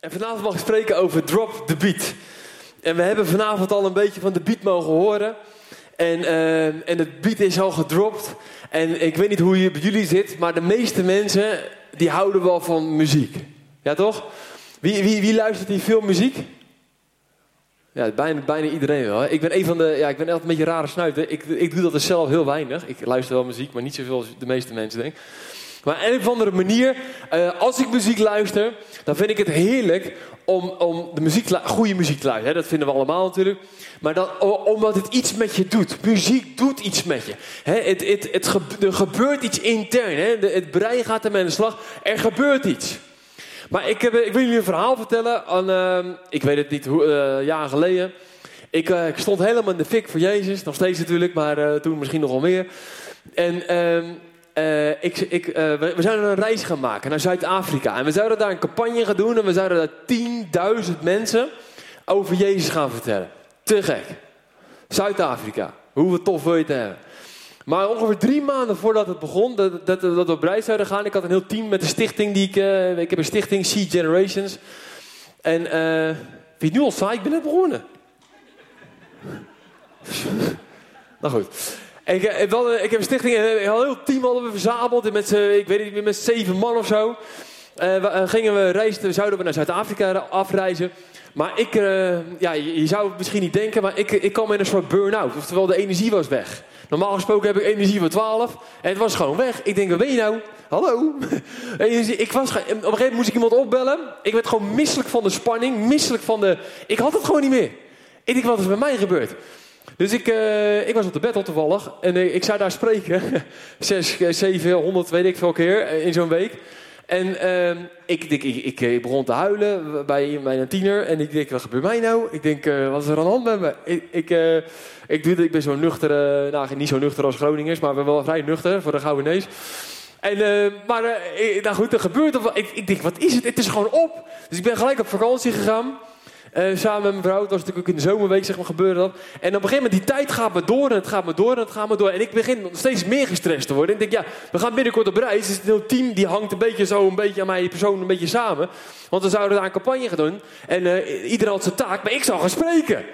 En vanavond mag ik spreken over Drop the Beat. En we hebben vanavond al een beetje van de beat mogen horen. En, uh, en het beat is al gedropt. En ik weet niet hoe je bij jullie zit, maar de meeste mensen die houden wel van muziek. Ja toch? Wie, wie, wie luistert hier veel muziek? Ja, bijna, bijna iedereen wel. Ik ben een van de, ja, ik ben altijd een beetje rare snuiter. Ik, ik doe dat dus zelf heel weinig. Ik luister wel muziek, maar niet zoveel als de meeste mensen denk Maar op een of andere manier, uh, als ik muziek luister, dan vind ik het heerlijk om, om de muziek, goede muziek te luisteren. Dat vinden we allemaal natuurlijk. Maar dat, omdat het iets met je doet. Muziek doet iets met je. het, het, het, er gebeurt iets intern. het brein gaat ermee aan de slag. Er gebeurt iets. Maar ik, heb, ik wil jullie een verhaal vertellen. Uh, ik weet het niet, hoe, uh, jaren geleden. Ik, ik, stond helemaal in de fik voor Jezus. Nog steeds natuurlijk, maar toen misschien nogal meer. En ehm, ik, ik, we, we, zouden een reis gaan maken naar Zuid-Afrika. En we zouden daar een campagne gaan doen. En we zouden daar 10.000 mensen over Jezus gaan vertellen. Te gek. Zuid-Afrika. Hoe tof wil je het hebben? Maar ongeveer drie maanden voordat het begon, dat, dat, dat we op reis zouden gaan. Ik had een heel team met de stichting die ik... Uh, ik heb een stichting, Seed Generations. En uh, vind je het nu al saai? Ik ben net begonnen. nou goed. Ik, ik, ik, heb een stichting, een heel team hadden we verzameld. Met, ik weet niet meer, met zeven man of zo. Uh, gingen we reizen, zouden we naar Zuid-Afrika afreizen. Maar ik, ja, je, je, zou het misschien niet denken, maar ik, ik kwam in een soort burn-out. Oftewel, de energie was weg. Normaal gesproken heb ik energie van 12 en het was gewoon weg. Ik denk, wat ben je nou? Hallo? ik was, op een gegeven moment moest ik iemand opbellen. Ik werd gewoon misselijk van de spanning, misselijk van de... Ik had het gewoon niet meer. Ik denk, wat is met mij gebeurd? Dus ik, uh, ik was op de bed toevallig en uh, ik zou daar spreken. Zes, zeven, honderd, weet ik veel keer in zo'n week. En uh, ik, ik, ik, begon te huilen bij mijn tiener. En ik denk, wat gebeurt mij nou? Ik denk, wat is er aan de hand met me? Ik, ik, ik, doe, ik ben zo nuchter, nou niet zo nuchter als Groningers, maar ben wel vrij nuchter voor de Gouden Nees. En, maar nou goed, er gebeurt. Ik, ik denk, wat is het? Het is gewoon op. Dus ik ben gelijk op vakantie gegaan. Uh, samen met mijn vrouw. Het was natuurlijk ook in de zomerweek, zeg maar, gebeurde dat. En op een gegeven moment, die tijd gaat me door en het gaat me door en het gaat me door. En ik begin steeds meer gestrest te worden. En ik denk, ja, we gaan binnenkort op reis. Dus het hele team die hangt een beetje zo, een beetje aan mij persoon, een beetje samen. Want we zouden daar een campagne gaan doen. En uh, iedereen had zijn taak, maar ik zou gaan spreken.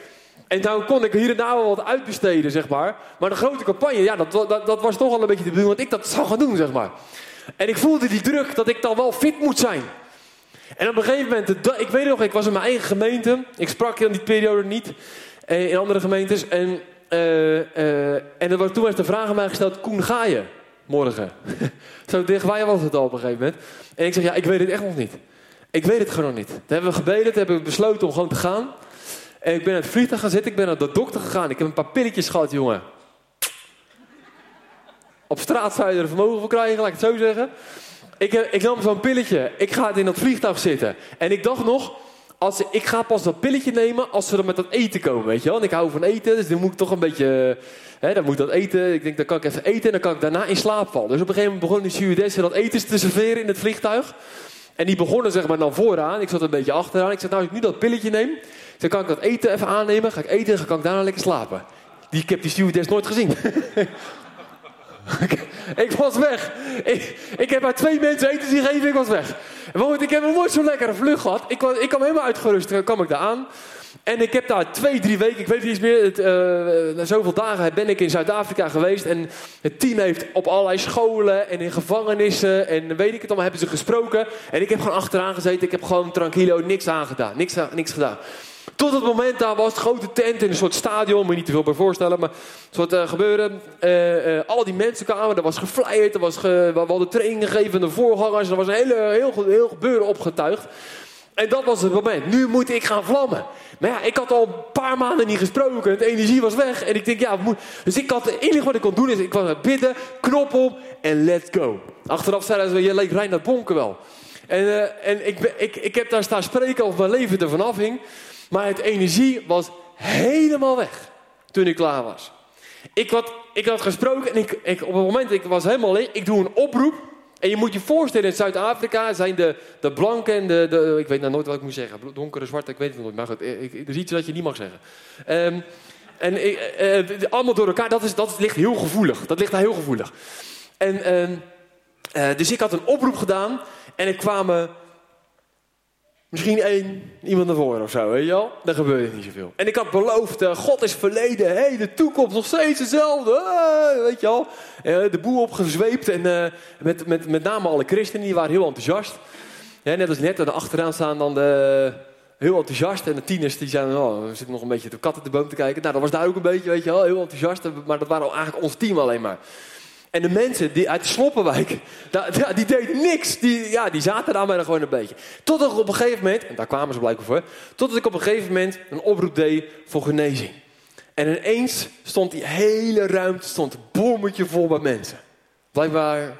En dan kon ik hier en daar wel wat uitbesteden, zeg maar. Maar de grote campagne, ja, dat, dat, dat was toch al een beetje de bedoeling dat ik dat zou gaan doen, zeg maar. En ik voelde die druk dat ik dan wel fit moet zijn. En op een gegeven moment, ik weet nog, ik was in mijn eigen gemeente. Ik sprak in die periode niet eh, in andere gemeentes. En, uh, uh, en er toen werd de vraag aan mij gesteld: Koen, ga je morgen? Zo dichtbij was het al op een gegeven moment. En ik zeg: Ja, ik weet het echt nog niet. Ik weet het gewoon niet. Toen hebben we gebeden, toen hebben we besloten om gewoon te gaan. En ik ben naar het vliegtuig gaan zitten, ik ben naar de dokter gegaan. Ik heb een paar pilletjes gehad, jongen. Op straat zou je er vermogen voor krijgen, laat ik het zo zeggen. Ik, eh, ik nam zo'n pilletje. Ik ga in dat vliegtuig zitten. En ik dacht nog, als, ik ga pas dat pilletje nemen als ze dan met dat eten komen, weet je wel. Ik hou van eten, dus dan moet ik toch een beetje... Hè, dan moet dat eten. Ik denk, dan kan ik even eten en dan kan ik daarna in slaap vallen. Dus op een gegeven moment begon die stewardessen dat eten te serveren in het vliegtuig. En die begonnen zeg maar dan vooraan. Ik zat een beetje achteraan. Ik zei, nou als ik nu dat pilletje neem, dan kan ik dat eten even aannemen. Ga ik eten en kan ik daarna lekker slapen. Die, ik heb die stewardess nooit gezien. ik was weg. Ik, ik heb maar twee mensen eten zien geven, ik was weg. Want ik heb een nooit zo'n lekkere vlucht gehad. Ik, kwam, ik kwam helemaal uitgerust, kwam ik daar aan. En ik heb daar twee, drie weken, ik weet niet eens meer, het, uh, na zoveel dagen ben ik in Zuid-Afrika geweest. En het team heeft op allerlei scholen en in gevangenissen en weet ik het allemaal, hebben ze gesproken. En ik heb gewoon achteraan gezeten, ik heb gewoon tranquilo niks aangedaan, niks, niks gedaan. Tot het moment daar was, grote tent in een soort stadion, moet je niet te veel bij voorstellen, maar soort uh, gebeuren. Uh, uh, al die mensen kwamen, er was geflyerd, er was ge, we hadden training gegeven, de voorgangers, er was een hele, heel, heel gebeuren opgetuigd. En dat was het moment. Nu moet ik gaan vlammen. Maar ja, ik had al een paar maanden niet gesproken. De energie was weg. En ik denk, ja, moet... Dus ik had, het enige wat ik kon doen is, ik was bidden, knop op en let's go. Achteraf zeiden ze, je leek Reinhard Bonken wel. En, en ik, ik, ik heb daar staan spreken of mijn leven ervan afhing. Maar het energie was helemaal weg toen ik klaar was. Ik had, ik had gesproken en ik, ik, op het moment, ik was helemaal alleen. Ik doe een oproep. En je moet je voorstellen, in Zuid-Afrika zijn de, de blanken en de, de, Ik weet nou nooit wat ik moet zeggen. Donkere, zwarte, ik weet het nooit. Maar goed, ik, er is iets dat je niet mag zeggen. Um, en ik, uh, allemaal door elkaar, dat, is, dat ligt heel gevoelig. Dat ligt daar heel gevoelig. En, uh, uh, dus ik had een oproep gedaan. En er kwamen Misschien één iemand naar voren of zo, weet je wel? Dan gebeurt niet zoveel. En ik had beloofd, uh, God is verleden, hey, de toekomst nog steeds dezelfde. Uh, weet je wel? Uh, de boel opgezweept en met, met, met name alle christenen, die waren heel enthousiast. Ja, net als net, en achteraan staan dan de, heel enthousiast. En de tieners die zeiden, oh, we zitten nog een beetje de kat de boom te kijken. Nou, dat was daar ook een beetje, weet je wel, heel enthousiast. Maar dat waren eigenlijk ons team alleen maar. En de mensen die uit de Sloppenwijk, die deden niks. Die, ja, die zaten daar maar gewoon een beetje. Totdat ik op een gegeven moment, en daar kwamen ze blijkbaar voor, totdat ik op een gegeven moment een oproep deed voor genezing. En ineens stond die hele ruimte stond bommetje vol met mensen. Blijkbaar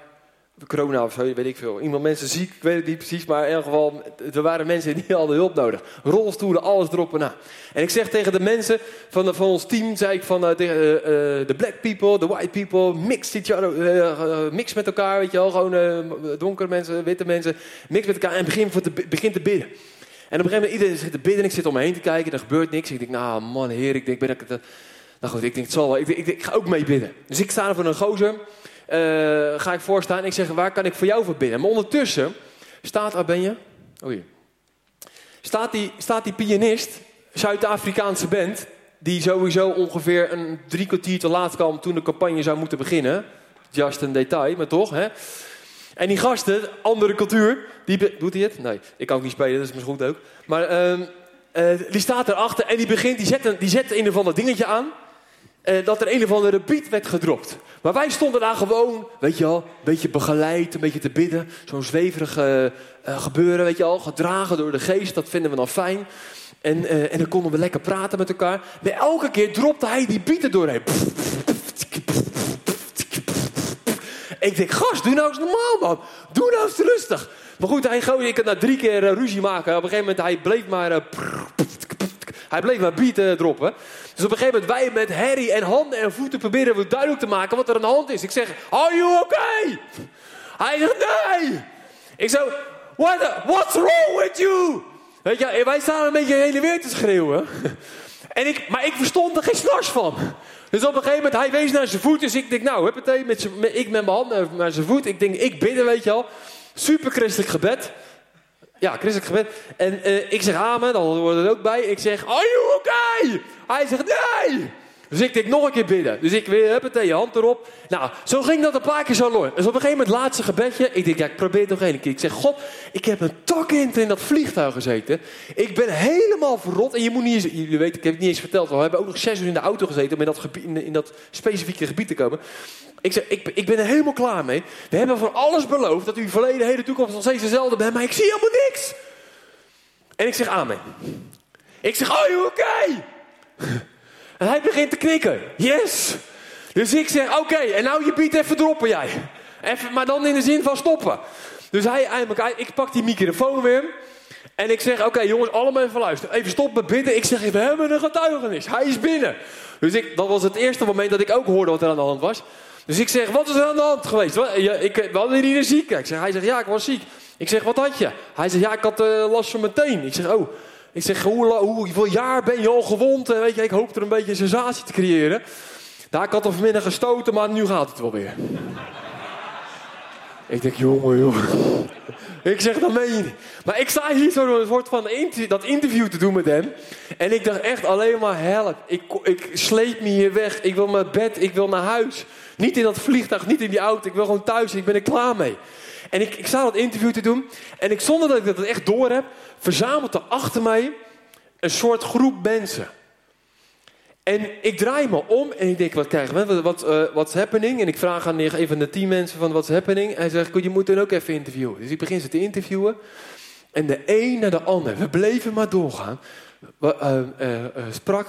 corona of zo, weet ik veel. Iemand mensen ziek, ik weet het niet precies, maar in ieder geval, er waren mensen die hadden hulp nodig. Rolstoelen, alles erop en na. En ik zeg tegen de mensen van, van ons team, zei ik van uh, de black people, de white people, mix, each other, mix met elkaar, weet je wel, gewoon donkere mensen, witte mensen, mix met elkaar en begin, te, begin te bidden. En op een gegeven moment, iedereen zit te bidden en ik zit om me heen te kijken, er gebeurt niks. Ik denk, nou man, heer, ik denk, ben ik. Nou goed, ik denk, het zal wel. Ik, ik, ik, ga ook mee bidden. Dus ik sta er voor een gozer. Uh, ga ik voorstaan en ik zeg, waar kan ik voor jou voor bidden? Maar ondertussen staat, waar ben je? Oh. Staat die, staat die pianist, Zuid-Afrikaanse band, die sowieso ongeveer een drie kwartier te laat kwam toen de campagne zou moeten beginnen. Just een detail, maar toch, hè? En die gasten, andere cultuur, die doet hij het? Nee, ik kan ook niet spelen, dat is misschien goed ook. Maar uh, uh, die staat erachter en die begint, die zet, een, die zet een of ander dingetje aan eh, dat er een of andere beat werd gedropt. Maar wij stonden daar gewoon, weet je wel, een beetje begeleid, een beetje te bidden. Zo'n zweverig uh, gebeuren, weet je al, gedragen door de geest, dat vinden we dan fijn. En, uh, en dan konden we lekker praten met elkaar. Maar elke keer dropte hij die beat er doorheen. Ik denk, gast, doe nou eens normaal, man. Doe nou eens rustig. Maar goed, hij gooide, ik had na drie keer ruzie maken. Op een gegeven moment, hij bleef maar... Hij bleef maar beat droppen. Dus op een gegeven moment wij met herrie en handen en voeten proberen we duidelijk te maken wat er aan de hand is. Ik zeg, are you okay? Hij zegt, nee. Ik zo, What what's wrong with you? Weet je, wij staan een beetje heen en weer te schreeuwen. En ik, maar ik verstond er geen snars van. Dus op een gegeven moment, hij wees naar zijn voet. Dus ik denk, nou, met met, ik met mijn handen naar zijn voet. Ik denk, ik bidden, weet je al. Super christelijk gebed. Ja, christelijk gebed. En uh, ik zeg amen, dan hoort het ook bij. Ik zeg, are you okay? Hij zegt, nee! Dus ik denk nog een keer bidden. Dus ik weer, huppatee, je hand erop. Nou, zo ging dat een paar keer zo door. Dus op een gegeven moment, laatste gebedje. Ik denk, ja, ik probeer het nog één keer. Ik zeg, God, ik heb een takhint in dat vliegtuig gezeten. Ik ben helemaal verrot. En je moet niet eens, jullie weten, ik heb het niet eens verteld. We hebben ook nog zes uur in de auto gezeten om in dat, in, dat specifieke gebied te komen. Ik zeg, ik, ik ben er helemaal klaar mee. We hebben van alles beloofd dat u verleden, hele toekomst nog steeds dezelfde bent. Maar ik zie helemaal niks. En ik zeg amen. Ik zeg, you okay? En hij begint te knikken. Yes. Dus ik zeg, oké, en nou je biedt even droppen jij. Even, maar dan in de zin van stoppen. Dus hij eindelijk, ik pak die microfoon weer. En ik zeg, oké jongens, allemaal even luisteren. Even stoppen bidden. Ik zeg, we hebben een getuigenis. Hij is binnen. Dus ik, dat was het eerste moment dat ik ook hoorde wat er aan de hand was. Dus ik zeg, wat is er aan de hand geweest? We hadden hier ziek. Ik zeg, hij zegt, ja, ik was ziek. Ik zeg, wat had je? Hij zegt, ja, ik had uh, last van mijn teen. Ik zeg, oh. Ik zeg, hoe, hoe, hoeveel jaar ben je al gewond? En weet je, ik hoop er een beetje een sensatie te creëren. Daar ik had hem vanmiddag gestoten, maar nu gaat het wel weer. ik denk, jongen, jongen. ik zeg, dat meen je. Maar ik sta hier zo een soort van dat interview te doen met hem. En ik dacht echt alleen maar, help. Ik, ik sleep me hier weg. Ik wil mijn bed, ik wil naar huis. Niet in dat vliegtuig, niet in die auto. Ik wil gewoon thuis, ik ben er klaar mee. En ik, ik sta dat interview te doen. En ik, zonder dat ik dat echt door heb, verzamelt er achter mij een soort groep mensen. En ik draai me om en ik denk, wat krijgen we? Wat, uh, what's happening? En ik vraag aan een van de teammensen van, what's happening? En hij zegt, je moet dan ook even interviewen. Dus ik begin ze te interviewen. En de een naar de ander, we bleven maar doorgaan. We, uh, uh, sprak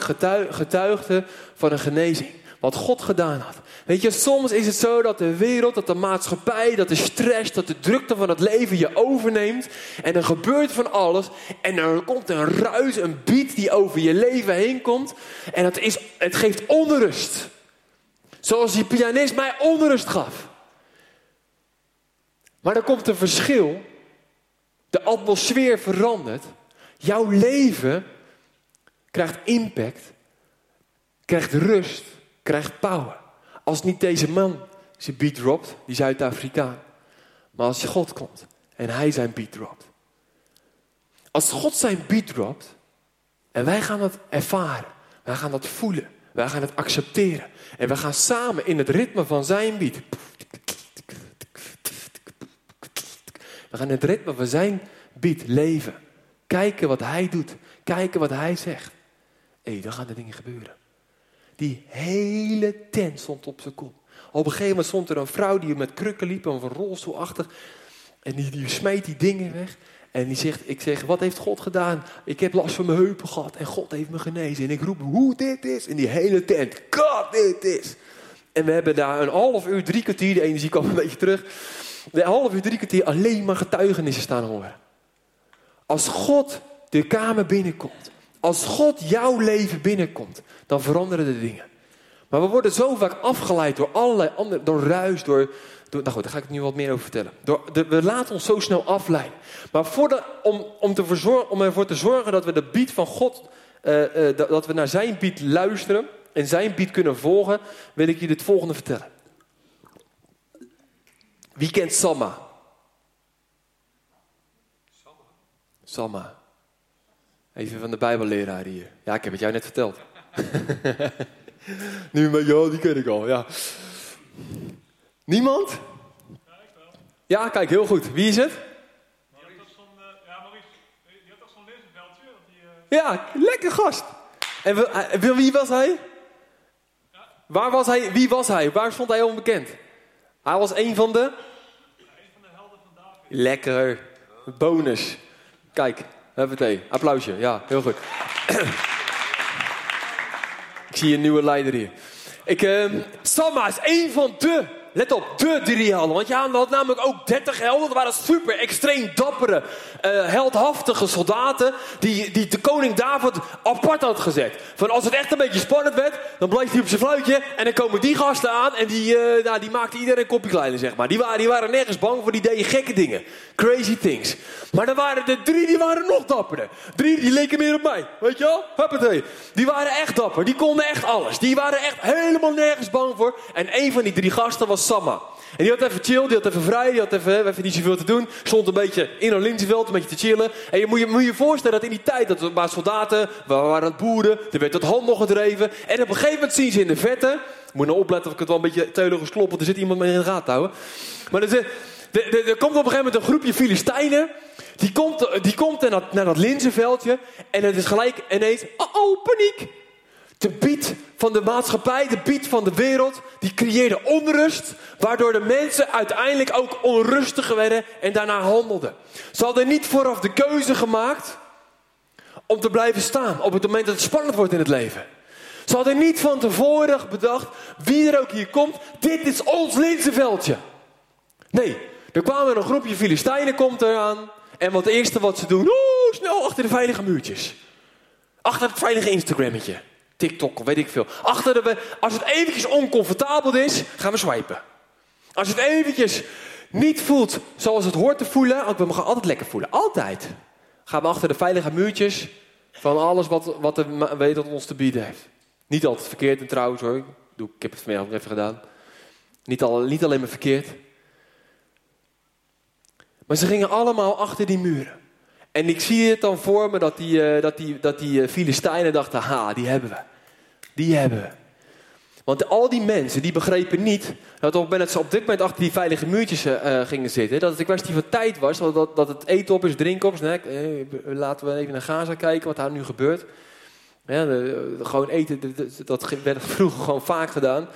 getuigde van een genezing. Wat God gedaan had. Weet je, soms is het zo dat de wereld, dat de maatschappij, dat de stress, dat de drukte van het leven je overneemt. En er gebeurt van alles. En er komt een ruis, een beat die over je leven heen komt. En het, is, het geeft onrust. Zoals die pianist mij onrust gaf. Maar er komt een verschil. De atmosfeer verandert. Jouw leven krijgt impact, krijgt rust, krijgt power. Als niet deze man zijn beat dropt, die Zuid-Afrikaan. Maar als God komt en hij zijn beat dropt. Als God zijn beat dropt en wij gaan dat ervaren, wij gaan dat voelen, wij gaan het accepteren en we gaan samen in het ritme van zijn beat. We gaan in het ritme van zijn beat leven. Kijken wat hij doet, kijken wat hij zegt. Hé, hey, dan gaan er dingen gebeuren. Die hele tent stond op zijn kop. Op een gegeven moment stond er een vrouw die met krukken liep, een rolstoelachtig. En die, die smeet die dingen weg. En die zegt, ik zeg, wat heeft God gedaan? Ik heb last van mijn heupen gehad en God heeft me genezen. En ik roep, hoe dit is. In die hele tent, God, dit is. En we hebben daar een half uur, drie kwartier, de energie kwam een beetje terug. Een half uur, drie kwartier alleen maar getuigenissen staan horen. Als God de kamer binnenkomt, als God jouw leven binnenkomt, dan veranderen de dingen. Maar we worden zo vaak afgeleid door allerlei andere, door ruis, door, door nou goed, daar ga ik nu wat meer over vertellen. Door, we laten ons zo snel afleiden. Maar om, om, te om ervoor te zorgen dat we de beat van God, uh, uh, dat, we naar zijn beat luisteren en zijn beat kunnen volgen, wil ik je dit volgende vertellen. Wie kent Samma? Samma. Even van de Bijbelleraar hier. Ja, ik heb het jou net verteld. nu, maar ja, die ken ik al. Ja. Niemand? Ja, kijk, heel goed. Wie is het? Ja lekker gast. En wil, uh, wie was hij? Waar was hij? Wie was hij? Waar stond hij onbekend? Hij was een van de... Lekker. Bonus. Kijk, huppatee. Applausje. Ja, heel goed. Ik zie een nieuwe leider hier. Ik, uh, Samma is een van de, let op, de drie helden. Want ja, we hadden namelijk ook 30 helden. Dat waren super extreem dappere, uh, heldhaftige soldaten. Die, die de koning David apart had gezet. Van als het echt een beetje spannend werd, dan bleef hij op zijn fluitje. En dan komen die gasten aan. En die, uh, nou, die maakten iedereen een kopje kleiner, zeg maar. Die waren, die waren nergens bang voor, die deden gekke dingen. Crazy things. Maar er waren de drie, die waren nog dapperder. Drie, die leken meer op mij. Weet je wel? Huppatee. Die waren echt dapper. Die konden echt alles. Die waren echt helemaal nergens bang voor. En een van die drie gasten was En die had even chill, die had even vrij, die had even, even niet zoveel te doen. Stond een beetje in een linzenveld, een beetje te chillen. En je moet je, moet je voorstellen dat in die tijd, dat waren soldaten, we waren het boeren, er werd het hand nog gedreven. En op een gegeven moment zien ze in de vette, moet nou opletten of ik het wel een beetje teulig kloppen, er zit iemand mee in de gaten houden. Maar er, er, er komt op een gegeven moment een groepje Filistijnen. Die komt, die komt naar, dat, naar dat linzenveldje. En het is gelijk ineens, oh, oh paniek. De bied van de maatschappij, de bied van de wereld, die creëerde onrust, waardoor de mensen uiteindelijk ook onrustig werden en daarna handelden. Ze hadden niet vooraf de keuze gemaakt om te blijven staan op het moment dat het spannend wordt in het leven. Ze hadden niet van tevoren bedacht, wie er ook hier komt, dit is ons linzenveldje. Nee, er kwamen een groepje Filistijnen komt eraan. En wat het eerste wat ze doen, oeh, snel achter de veilige muurtjes. Achter het veilige Instagrammetje. TikTok, weet ik veel. Achter de, als het eventjes oncomfortabel is, gaan we swipen. Als het eventjes niet voelt zoals het hoort te voelen, want we gaan altijd lekker voelen. Altijd. Gaan we achter de veilige muurtjes van alles wat, wat de wereld ons te bieden heeft. Niet altijd verkeerd en trouwens hoor. Ik heb het vanmiddag ook even gedaan. Niet, al, niet alleen maar verkeerd. Maar ze gingen allemaal achter die muren. En ik zie het dan voor me dat die, uh, dat die, dat die uh, Filistijnen dachten, ha, die hebben we. Die hebben we. Want al die mensen, die begrepen niet, dat op het ze op dit moment achter die veilige muurtjes uh, gingen zitten, dat het een kwestie van tijd was, dat, dat het eten op is, drinken op is. Laten we even naar Gaza kijken, wat daar nu gebeurt. Gewoon eten, dat werd vroeger gewoon vaak gedaan.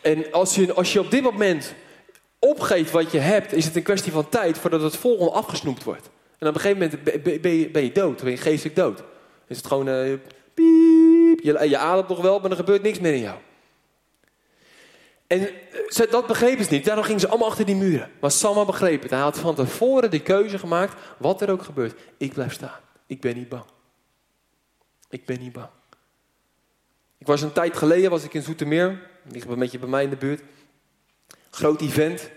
En als je, als je op dit moment opgeeft wat je hebt, is het een kwestie van tijd voordat het volgende afgesnoept wordt. En op een gegeven moment ben je, dood, ben je geestelijk dood. Is het gewoon, uh, piep, je, ademt nog wel, maar er gebeurt niks meer in jou. En ze, dat begrepen ze niet, daarom gingen ze allemaal achter die muren. Maar Samma begreep het, hij had van tevoren de keuze gemaakt, wat er ook gebeurt. Ik blijf staan, ik ben niet bang. Ik ben niet bang. Ik was een tijd geleden, was ik in Zoetermeer, ligt een beetje bij mij in de buurt. Groot event.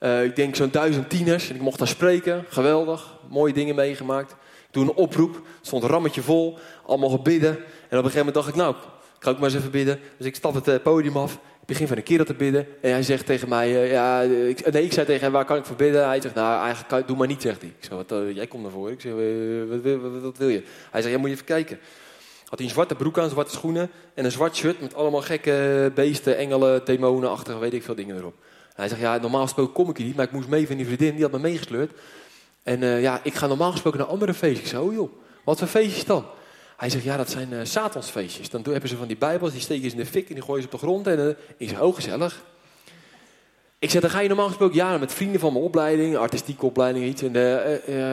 Uh, ik denk zo'n duizend tieners. En ik mocht daar spreken. Geweldig. Mooie dingen meegemaakt. Ik doe een oproep. Stond een rammetje vol. Allemaal gebidden. En op een gegeven moment dacht ik, nou, ik ga ook maar eens even bidden. Dus ik stap het uh, podium af. begin van de kerel te bidden. En hij zegt tegen mij, eh, ja, ik, nee, ik zei tegen hem, waar kan ik voor bidden? Hij zegt, nou, eigenlijk kan, doe maar niet, zegt hij. Ik zeg, wat, eh, jij komt ervoor. Ik zeg, eh, wat, wil- je? Hij zegt, ja, moet je even kijken. Had hij een zwarte broek aan, zwarte schoenen en een zwart shirt met allemaal gekke beesten, engelen, demonenachtige, weet ik veel dingen erop. Hij zegt, ja, normaal gesproken kom ik hier niet, maar ik moest mee van die vriendin, die had me meegesleurd. En eh, ja, ik ga normaal gesproken naar andere feestjes. Ik zeg, oh joh, wat voor feestjes dan? Hij zegt, ja, dat zijn eh satansfeestjes. Dan hebben ze van die bijbels, die steken ze in de fik en die gooien ze op de grond. En eh, ik zeg, oh, gezellig. Ik zeg, dan ga je normaal gesproken jaren met vrienden van mijn opleiding, artistieke opleiding, iets. En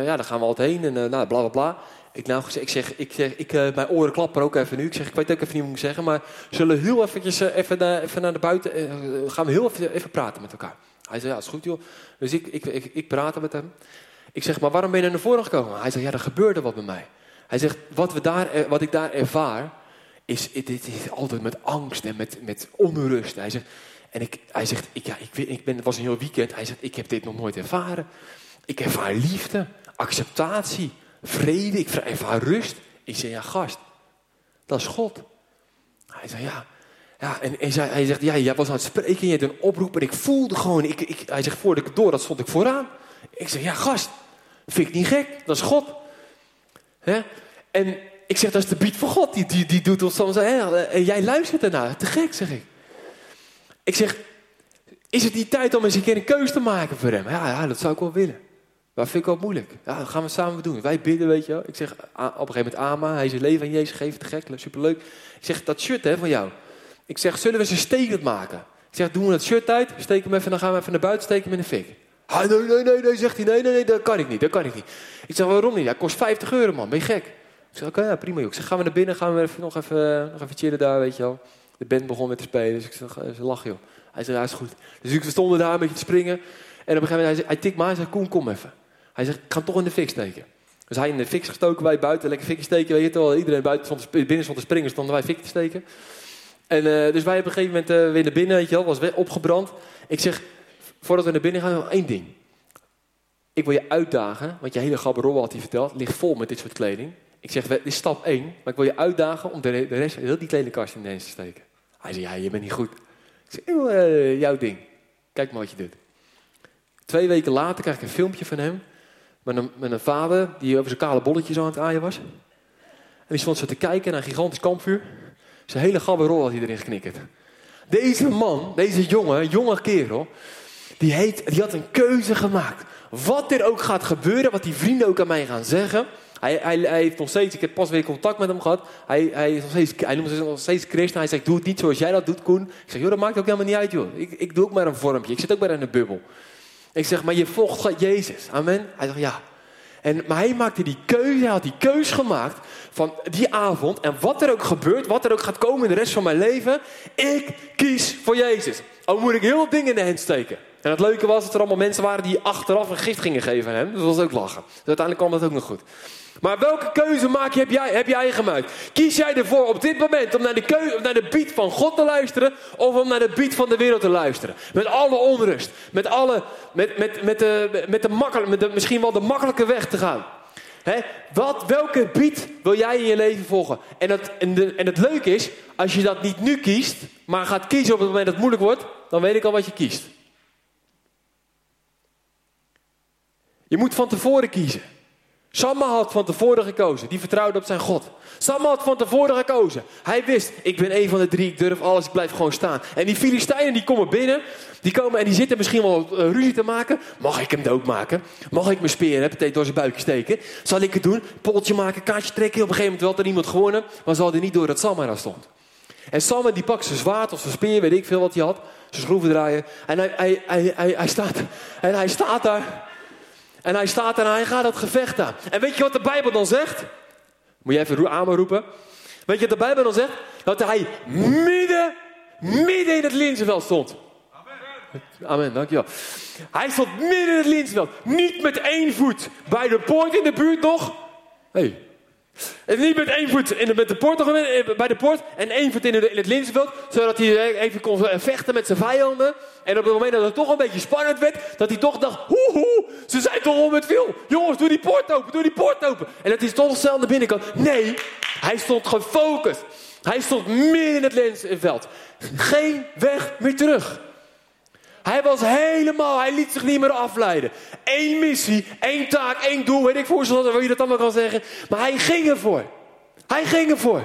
ja, dan gaan we altijd heen en nou, bla bla bla. Ik, nou, ik zeg, ik zeg ik, eh, mijn oren klappen ook even nu. Ik zeg, ik weet ook even niet wat ik zeggen, maar zullen we heel eventjes eh, even, naar, even naar de buiten, eh, gaan we heel even, even praten met elkaar. Hij zei, ja, is goed joh. Dus ik, ik, ik, ik praatte met hem. Ik zeg, maar waarom ben je naar voren gekomen? Hij zegt, ja, er gebeurde wat bij mij. Hij zegt, wat, we daar, wat ik daar ervaar, is, dit is altijd met angst en met, met onrust. Hij zegt, en ik, hij zegt, ik, ja, ik, ik ben, het was een heel weekend. Hij zegt, ik heb dit nog nooit ervaren. Ik ervaar liefde, acceptatie, vrede, ik ervaar rust. Ik zeg, ja, gast, dat is God. Hij zei, ja. ja en, en zei, hij zegt, ja, jij was aan het spreken, je deed een oproep en ik voelde gewoon, ik, ik, hij zegt, voordat ik door, dat stond ik vooraan. Ik zeg, ja, gast, vind ik niet gek, dat is God. Hè? En ik zeg, dat is de beat van God, die, die, die doet ons soms, en jij luistert ernaar, te gek, zeg ik. Ik zeg, is het niet tijd om eens een keer een keuze te maken voor hem? Ja, ja dat zou ik wel willen. Maar vind ik wel moeilijk. Ja, dat gaan we samen doen. Wij bidden, weet je wel. Ik zeg op een gegeven moment Ama, hij is leven aan Jezus gegeven, te gek, superleuk. Ik zeg, dat shirt hè, van jou. Ik zeg, zullen we een statement maken? Ik zeg, doen we dat shirt uit, steek hem even, dan gaan we even naar buiten, steken hem in fik. Ah, nee, nee, nee, nee, zegt hij, nee, nee, nee, dat kan ik niet, dat kan ik niet. Ik zeg, waarom niet? Dat kost 50 euro, man, ben je gek? Ik zeg, oké, ja, prima, joh. Ik zeg, gaan we naar binnen, gaan we even, nog, even, nog even chillen daar, weet je wel. De band begon met te spelen, dus ik zeg, eh, ze lachen, joh. Hij zegt, ja, is goed. Dus ik- stonden daar een beetje te springen. En op een gegeven moment, hij, hij tikt me aan, hij Koen, kom even. Hij zegt, ik ga toch in de fik steken. Dus hij in de fik gestoken, wij buiten, lekker fikje steken. Weet je, terwijl iedereen buiten stond, binnen stond te springen, stonden wij fik te steken. En eh, dus wij op een gegeven moment eh, weer naar binnen, weet je wel, was opgebrand. Ik zeg, voordat we naar binnen gaan, één ding. Ik wil je uitdagen, want je hele gabberol had hij verteld, ligt vol met dit soort kleding. Ik zeg, dit is stap één, maar ik wil je uitdagen om de, de rest, heel die kledingkast ineens te steken. Hij zei, ja, je bent niet goed. Ik zeg, "Joh, eh, jouw ding. Kijk maar wat je doet. Twee weken later krijg ik een filmpje van hem. Met een, vader die over zijn kale bolletjes aan het aaien was. En die stond zo te kijken naar een gigantisch kampvuur. Zijn hele gabberol had hij erin geknikkerd. Deze man, deze jongen, jonge kerel, die, heet, die had een keuze gemaakt. Wat er ook gaat gebeuren, wat die vrienden ook aan mij gaan zeggen. Hij, hij, hij heeft nog steeds, ik heb pas weer contact met hem gehad. Hij, hij, noemt zich nog steeds christen. Hij zegt, doe het niet zoals jij dat doet, Koen. Ik zeg, joh, dat maakt ook helemaal niet uit, joh. Ik, ik doe ook maar een vormpje. Ik zit ook maar in een bubbel. Ik zeg, maar je volgt Jezus. Amen. Hij zegt, ja. En, maar hij maakte die keuze, hij had die keus gemaakt van die avond. En wat er ook gebeurt, wat er ook gaat komen in de rest van mijn leven. Ik kies voor Jezus. Al moet ik heel veel dingen in de hand steken. En het leuke was dat er allemaal mensen waren die achteraf een gift gingen geven aan hem. Dus dat was ook lachen. Dus uiteindelijk kwam dat ook nog goed. Maar welke keuze maak je, heb, jij, heb jij gemaakt? Kies jij ervoor op dit moment om naar de, keu, naar de beat van God te luisteren... of om naar de beat van de wereld te luisteren? Met alle onrust. Met, alle, met, met, met, de, met, de makkelijk, met de, misschien wel de makkelijke weg te gaan. Hè? Wat, welke beat wil jij in je leven volgen? En, dat, en, de, en het leuke is, als je dat niet nu kiest... maar gaat kiezen op het moment dat het moeilijk wordt... dan weet ik al wat je kiest. Je moet van tevoren kiezen. Samma had van tevoren gekozen. Die vertrouwde op zijn God. Samma had van tevoren gekozen. Hij wist, ik ben een van de drie, ik durf alles, ik blijf gewoon staan. En die Filistijnen die komen binnen. Die komen en die zitten misschien wel eh, ruzie te maken. Mag ik hem doodmaken? Mag ik mijn speer hè, door zijn buikje steken? Zal ik het doen? Poltje maken, kaartje trekken. Op een gegeven moment had er iemand gewonnen. Maar ze hadden niet door dat Samma daar stond. En Samma die pakt zijn zwaard of zijn speer, weet ik veel wat hij had. Zijn schroeven draaien. En hij, hij, hij, hij, staat, en hij staat daar. En hij staat en hij gaat het gevecht aan. En weet je wat de Bijbel dan zegt? Moet je even amen roepen? Weet je wat de Bijbel dan zegt? Dat hij midden, midden in het linzenveld stond. Amen, dankjewel. Hij stond midden in het linzenveld. Niet met één voet bij de poort in de buurt nog. Hey. En niet met één voet in de, met de in- bij de poort en één voet in, in het linzenveld. Zodat hij even kon vechten met zijn vijanden. En op het moment dat het toch een beetje spannend werd, dat hij toch dacht, hoe hoe, ze zijn toch om het veel. Jongens, doe die poort open, doe die poort open. En dat hij toch snel naar binnen kan. Nee, hij stond gefocust. Hij stond midden in het lensveld. Geen weg meer terug. Hij was helemaal, hij liet zich niet meer afleiden. Eén missie, één taak, één doel, weet ik voor hoe je dat allemaal kan zeggen. Maar hij ging ervoor. Hij ging ervoor.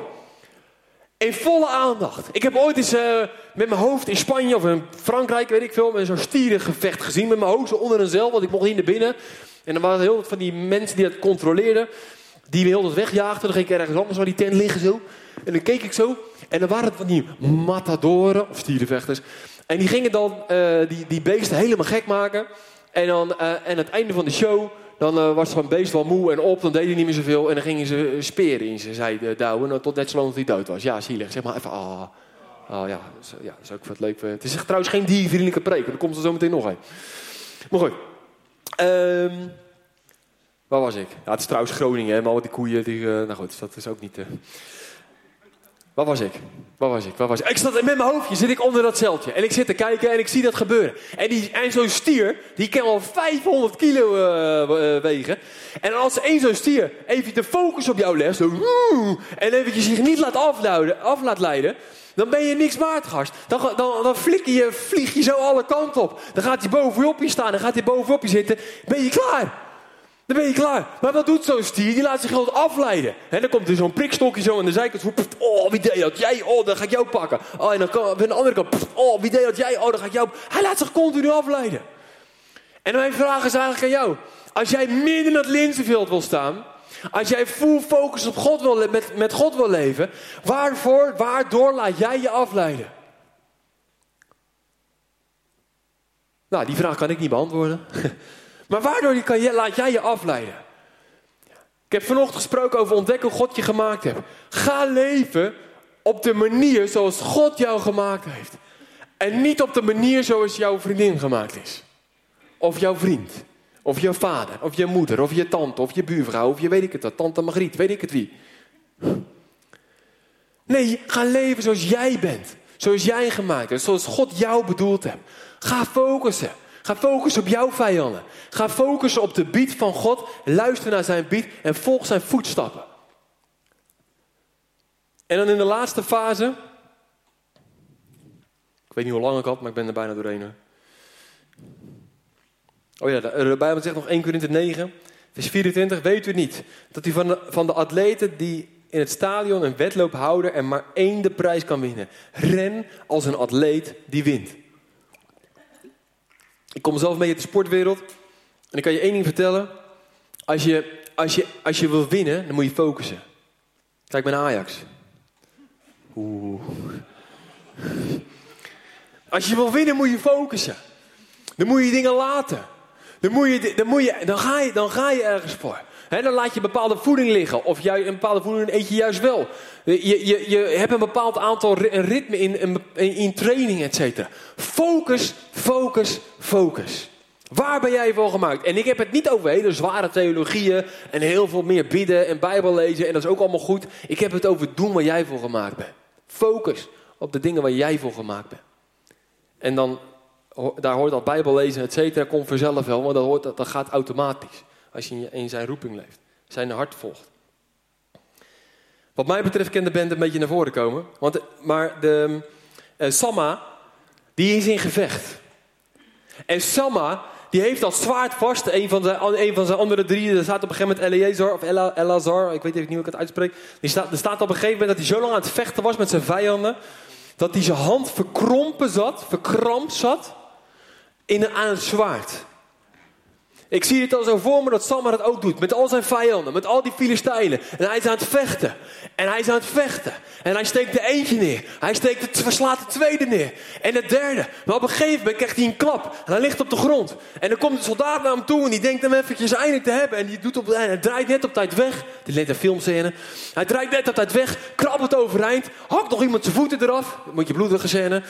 In volle aandacht. Ik heb ooit eens uh, met mijn hoofd in Spanje of in Frankrijk, weet ik veel, met zo'n stierengevecht gezien. Met mijn hoofd zo onder een zeil, want ik mocht niet naar binnen. En dan waren heel wat van die mensen die dat controleerden. Die me heel wat wegjaagden. Dan ging ik ergens anders waar die tent liggen zo. En dan keek ik zo. En dan waren het van die matadoren, of stierenvechters. En die gingen dan uh, die, die beesten helemaal gek maken. En dan en aan het einde van de show, dan uh, was van beest wel moe en op. Dan deed hij niet meer zoveel. En dan gingen ze speren in zijn zijde douwen. Tot net zo lang dat hij dood was. Ja, zielig. Zeg maar even, ah. Oh ja, ja, dat is ook wat leuk. Het is trouwens geen diervriendelijke preek. Er komt er zo meteen nog een. Maar goed. Um, waar was ik? Ja, het is trouwens Groningen. Maar al die koeien. Die, nou goed, dat is ook niet... Waar was ik? Waar was ik? Waar was ik? Ik zat met mijn hoofdje, zit ik onder dat zeiltje. En ik zit te kijken en ik zie dat gebeuren. En, die, en zo'n stier, die kan al 500 kilo uh, wegen. En als één zo'n stier even de focus op jou legt, zo, en zich niet laat afluiden, af laat leiden, dan ben je niks waard, gast. Dan, dan, dan je, vlieg je zo alle kanten op. Dan gaat hij bovenop je staan, dan gaat hij bovenop je zitten. Ben je klaar? Dan ben je klaar. Maar wat doet zo'n stier? Die laat zich gewoon afleiden. En dan komt er zo'n prikstokje zo aan de zijkant. Oh, wie deed dat? Jij? Oh, dan ga ik jou pakken. Oh, en dan kan, aan de andere kant. Oh, wie deed dat? Jij? Oh, dan ga ik jou... Hij laat zich continu afleiden. En mijn vraag is eigenlijk aan jou. Als jij midden in het linzenveld wil staan... Als jij full focus op God wil, met, met God wil leven... Waarvoor, waardoor laat jij je afleiden? Nou, die vraag kan ik niet beantwoorden. Maar waardoor kan je, laat jij je afleiden? Ik heb vanochtend gesproken over ontdekken hoe God je gemaakt heeft. Ga leven op de manier zoals God jou gemaakt heeft. En niet op de manier zoals jouw vriendin gemaakt is. Of jouw vriend. Of jouw vader. Of je moeder. Of je tante. Of je buurvrouw. Of je weet ik het wat. Tante Margriet. Weet ik het wie. Nee, ga leven zoals jij bent. Zoals jij gemaakt bent. Zoals God jou bedoeld hebt. Ga focussen. Ga focussen op jouw vijanden. Ga focussen op de bied van God. Luister naar zijn bied en volg zijn voetstappen. En dan in de laatste fase. Ik weet niet hoe lang ik had, maar ik ben er bijna doorheen. Oh ja, de Bijbel zegt nog 1 Korinthe 9, vers 24. Weet u niet dat u van de, van de atleten die in het stadion een wedloop houden en maar één de prijs kan winnen? Ren als een atleet die wint. Ik kom zelf mee uit de sportwereld. En ik kan je één ding vertellen. Als je, als je, als je wil winnen, dan moet je focussen. Kijk naar Ajax. Oeh. Als je wil winnen, moet je focussen. Dan moet je dingen laten. Dan, moet je, dan, moet je, dan, ga, je, dan ga je ergens voor. Dan laat je bepaalde voeding liggen. Of juist, een bepaalde voeding eet je juist wel. Je, je, je hebt een bepaald aantal ritme in, in, in training, et cetera. Focus, focus, focus. Waar ben jij voor gemaakt? En ik heb het niet over hele zware theologieën en heel veel meer bidden en Bijbel lezen. En dat is ook allemaal goed. Ik heb het over doen waar jij voor gemaakt bent. Focus op de dingen waar jij voor gemaakt bent. En dan, daar hoort dat Bijbel lezen, et cetera, komt vanzelf wel. Want dat, hoort, dat gaat automatisch. Als je in zijn roeping leeft. Zijn hart volgt. Wat mij betreft kan de band een beetje naar voren komen. Want, maar de, uh, Samma, die is in gevecht. En Samma, die heeft dat zwaard vast. Een van zijn, een van zijn andere drie, er staat op een gegeven moment Eleazar of Elazar, ik weet niet hoe ik het uitspreek. Die staat, er staat op een gegeven moment dat hij zo lang aan het vechten was met zijn vijanden. Dat hij zijn hand verkrompen zat, verkrampt zat in, aan het zwaard. Ik zie het al zo voor me dat Samar het ook doet. Met al zijn vijanden, met al die Filistijnen. En hij is aan het vechten. En hij is aan het vechten. En hij steekt de eentje neer. Hij steekt het, verslaat de tweede neer. En de derde. Maar op een gegeven moment krijgt hij een klap. En hij ligt op de grond. En dan komt de soldaat naar hem toe. En die denkt hem eventjes eindelijk te hebben. En die doet op, hij draait net op tijd weg. Dit leent een filmscène. Hij draait net op tijd weg. Krabbelt overeind. Hakt nog iemand zijn voeten eraf. Moet je bloedige scène.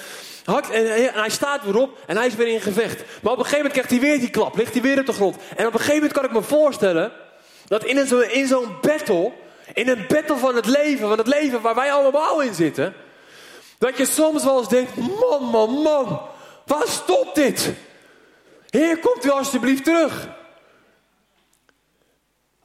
Hakt, en, hij staat weer op. En hij is weer in gevecht. Maar op een gegeven moment krijgt hij weer die klap. Ligt hij weer op de grond. En op een gegeven moment kan ik me voorstellen. Dat in zo'n in zo'n battle in een battle van het leven, van het leven waar wij allemaal in zitten. Dat je soms wel eens denkt, man, man, man, waar stopt dit? Heer, komt u alsjeblieft terug.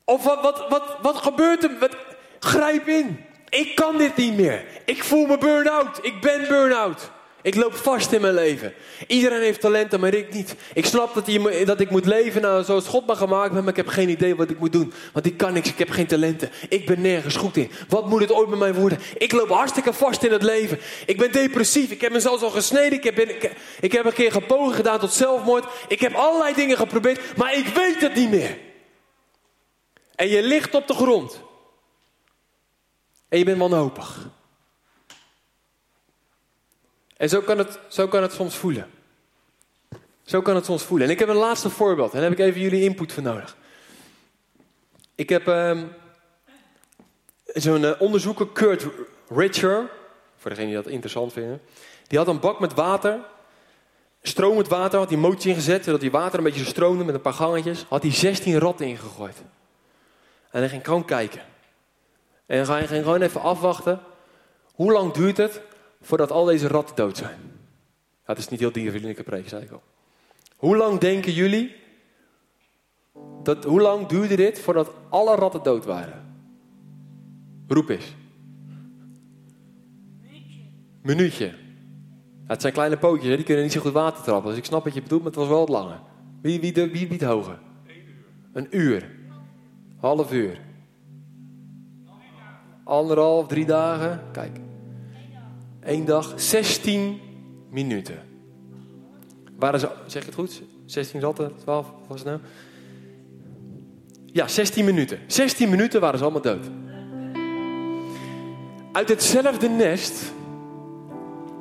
Of wat, wat, wat, wat gebeurt er? Wat, grijp in. Ik kan dit niet meer. Ik voel me burn-out. Ik ben burn-out. Ik loop vast in mijn leven. Iedereen heeft talenten, maar ik niet. Ik snap dat, je, dat ik moet leven zoals God me gemaakt heeft, maar ik heb geen idee wat ik moet doen. Want ik kan niks, ik heb geen talenten. Ik ben nergens goed in. Wat moet het ooit met mij worden? Ik loop hartstikke vast in het leven. Ik ben depressief. Ik heb mezelf al gesneden. Ik heb, ik, heb een keer gepoging gedaan tot zelfmoord. Ik heb allerlei dingen geprobeerd, maar ik weet het niet meer. En je ligt op de grond. En je bent wanhopig. En zo kan, het, zo kan het soms voelen. Zo kan het soms voelen. En ik heb een laatste voorbeeld. En daar heb ik even jullie input voor nodig. Ik heb um, zo'n uh, onderzoeker, Kurt Richer. Voor degenen die dat interessant vinden. Die had een bak met water. Stromend water had hij motie ingezet. Zodat die water een beetje stroomde met een paar gangetjes. Had hij 16 ratten ingegooid. En hij ging gewoon kijken. En hij ging gewoon even afwachten. Hoe lang duurt het voordat al deze ratten dood zijn? Het is niet heel diervriendelijke preek, zei ik al. Hoe lang denken jullie, dat, hoe lang duurde dit voordat alle ratten dood waren? Roep eens. Minuutje. Het zijn kleine pootjes, hè? die kunnen niet zo goed water trappen. Dus ik snap wat je bedoelt, maar het was wel wat langer. Wie, wie, wie, wie biedt hoger? Een uur. Half uur. Anderhalf, drie dagen. Kijk. Eén dag. 16 minuten. Waren ze, zeg het goed? 16 ratten, 12, wat was het nou? Ja, 16 minuten. 16 minuten waren ze allemaal dood. Uit hetzelfde nest,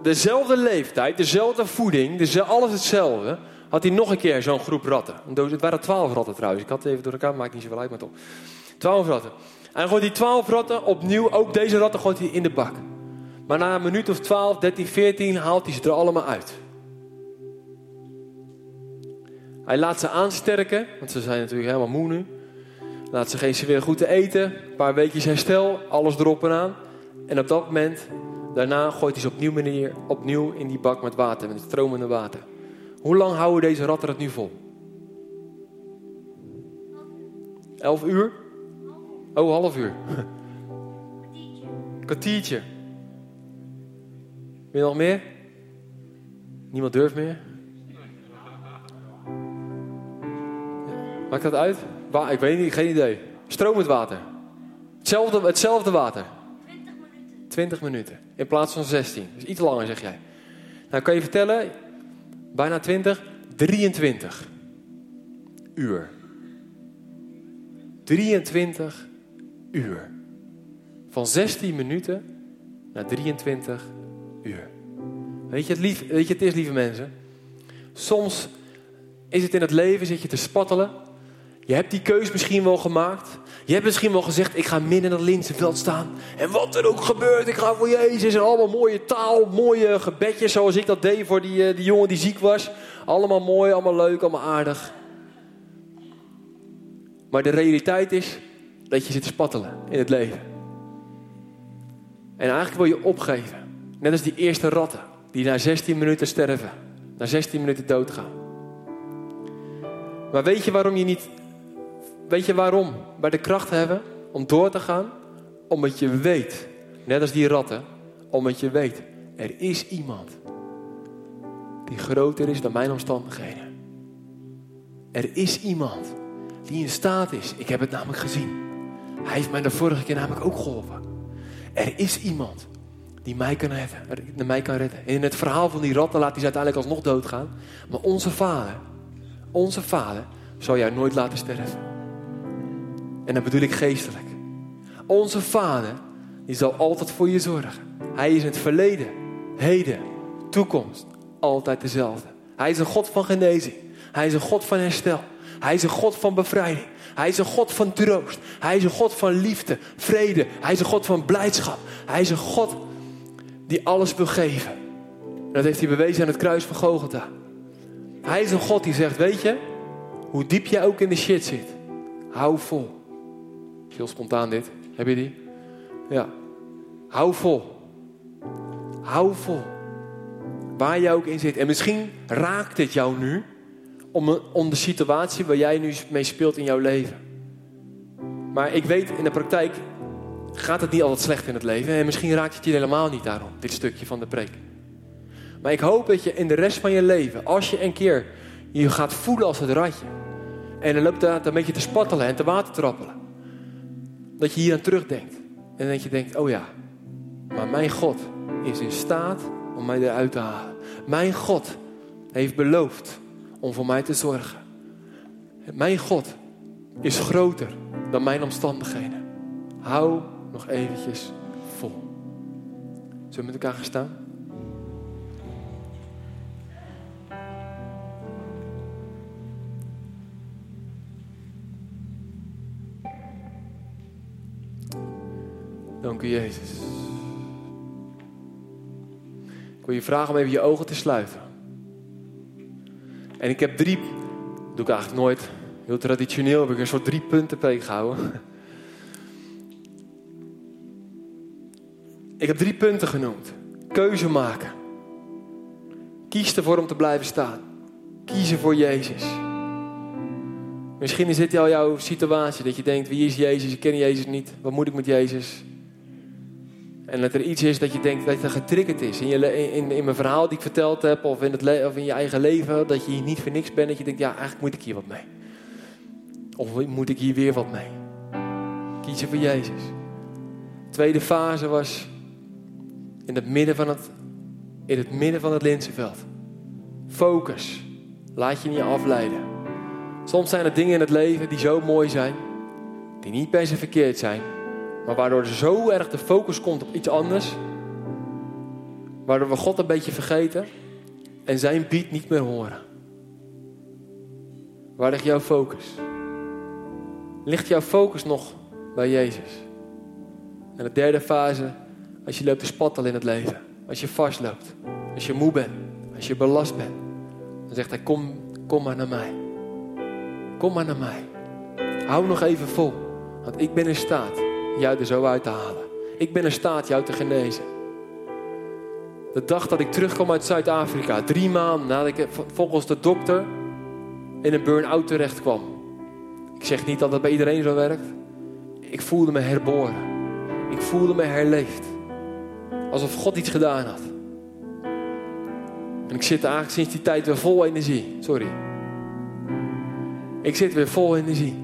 dezelfde leeftijd, dezelfde voeding, dezelfde, alles hetzelfde, had hij nog een keer zo'n groep ratten. Het waren 12 ratten trouwens. Ik had het even door elkaar, maakt niet zoveel uit, maar toch. 12 ratten. En gooit die 12 ratten opnieuw, ook deze ratten gooit hij in de bak. Maar na een minuut of 12, 13, 14 haalt hij ze er allemaal uit. Hij laat ze aansterken, want ze zijn natuurlijk helemaal moe nu. Laat ze geen weer goed te eten, een paar weekjes herstel, alles erop en aan. En op dat moment, daarna gooit hij ze opnieuw, manier, opnieuw in die bak met water, met het stromende water. Hoe lang houden deze ratten het nu vol? Elf uur? Oh, half uur. Kwartiertje. Wil je nog meer? Niemand durft meer? Maakt dat uit? ik weet niet, geen idee. Stromend water. Hetzelfde, hetzelfde water. 20 minuten. 20 minuten. In plaats van 16. Dus iets langer, zeg jij. Nou, kan je vertellen, bijna 20, 23 uur. 23 uur. Van 16 minuten naar 23 Weet je, het lief, weet je, het is, lieve mensen. Soms is het in het leven, zit je te spattelen. Je hebt die keus misschien wel gemaakt. Je hebt misschien wel gezegd, ik ga midden in het linzenveld staan. En wat er ook gebeurt, ik ga voor Jezus. En allemaal mooie taal, mooie gebedjes zoals ik dat deed voor die, eh, die jongen die ziek was. Allemaal mooi, allemaal leuk, allemaal aardig. Maar de realiteit is dat je zit te spattelen in het leven. En eigenlijk wil je opgeven. Net als die eerste ratten die na 16 minuten sterven. Na 16 minuten doodgaan. Maar weet je waarom je niet Weet je waarom? Bij de kracht hebben om door te gaan. Omdat je weet, net als die ratten, omdat je weet, er is iemand die groter is dan mijn omstandigheden. Er is iemand die in staat is. Ik heb het namelijk gezien. Hij heeft mij de vorige keer namelijk ook geholpen. Er is iemand die mij kan redden. Mij kan redden. En in het verhaal van die ratten laat hij ze uiteindelijk alsnog doodgaan. Maar onze vader, onze vader, zal jou nooit laten sterven. En dan bedoel ik geestelijk. Onze Vader, die zal altijd voor je zorgen. Hij is in het verleden, heden, toekomst, altijd dezelfde. Hij is een God van genezing. Hij is een God van herstel. Hij is een God van bevrijding. Hij is een God van troost. Hij is een God van liefde, vrede. Hij is een God van blijdschap. Hij is een God die alles wil geven. En dat heeft hij bewezen aan het kruis van Gogolta. Hij is een God die zegt, weet je, hoe diep jij ook in de shit zit, hou vol. Heel spontaan dit. Heb je die? Ja. Hou vol. Hou vol. Waar jij ook in zit. En misschien raakt dit jou nu om, om de situatie waar jij nu mee speelt in jouw leven. Maar ik weet in de praktijk, gaat het niet altijd slecht in het leven. En misschien raakt het je helemaal niet daarom, dit stukje van de preek. Maar ik hoop dat je in de rest van je leven, als je een keer je gaat voelen als het ratje. En dan loopt dat een beetje te spattelen en te watertrappelen. Dat je hier aan terugdenkt. En dat je denkt, oh ja, maar mijn God is in staat om mij eruit te halen. Mijn God heeft beloofd om voor mij te zorgen. Mijn God is groter dan mijn omstandigheden. Hou nog eventjes vol. Zullen we met elkaar gaan staan? Dank u, Jezus. Ik wil je vragen om even je ogen te sluiten. En ik heb drie, doe ik eigenlijk nooit, heel traditioneel heb ik een soort drie punten gehouden. Ik heb drie punten genoemd. Keuze maken. Kies ervoor om te blijven staan. Kiezen voor Jezus. Misschien is dit al jouw situatie. Dat je denkt, wie is Jezus? Ik ken Jezus niet. Wat moet ik met Jezus? En dat er iets is dat je denkt dat het getriggerd is. In, je, in, in mijn verhaal die ik verteld heb. Of in, het of in je eigen leven. Dat je hier niet voor niks bent. Dat je denkt, ja eigenlijk moet ik hier wat mee. Of moet ik hier weer wat mee? Kiezen voor Jezus. De tweede fase was in het midden van het, in het, midden van het. Focus. Laat je niet afleiden. Soms zijn er dingen in het leven die zo mooi zijn, die niet per se verkeerd zijn, maar waardoor zo erg de focus komt op iets anders, waardoor we God een beetje vergeten en zijn beat niet meer horen. Waar ligt jouw focus? Ligt jouw focus nog bij Jezus? En de derde fase als je loopt te spattelen in het leven. Als je vastloopt. Als je moe bent. Als je belast bent. Dan zegt hij, kom, kom maar naar mij. Kom maar naar mij. Hou nog even vol. Want ik ben in staat jou er zo uit te halen. Ik ben in staat jou te genezen. De dag dat ik terugkwam uit Zuid-Afrika, drie maanden nadat ik volgens de dokter in een burn-out terecht kwam. Ik zeg niet dat dat bij iedereen zo werkt. Ik voelde me herboren. Ik voelde me herleefd. Alsof God iets gedaan had. En ik zit eigenlijk sinds die tijd weer vol energie. Sorry. Ik zit weer vol energie.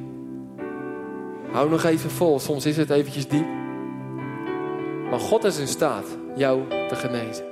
Hou nog even vol. Soms is het eventjes diep. Maar God is in staat jou te genezen.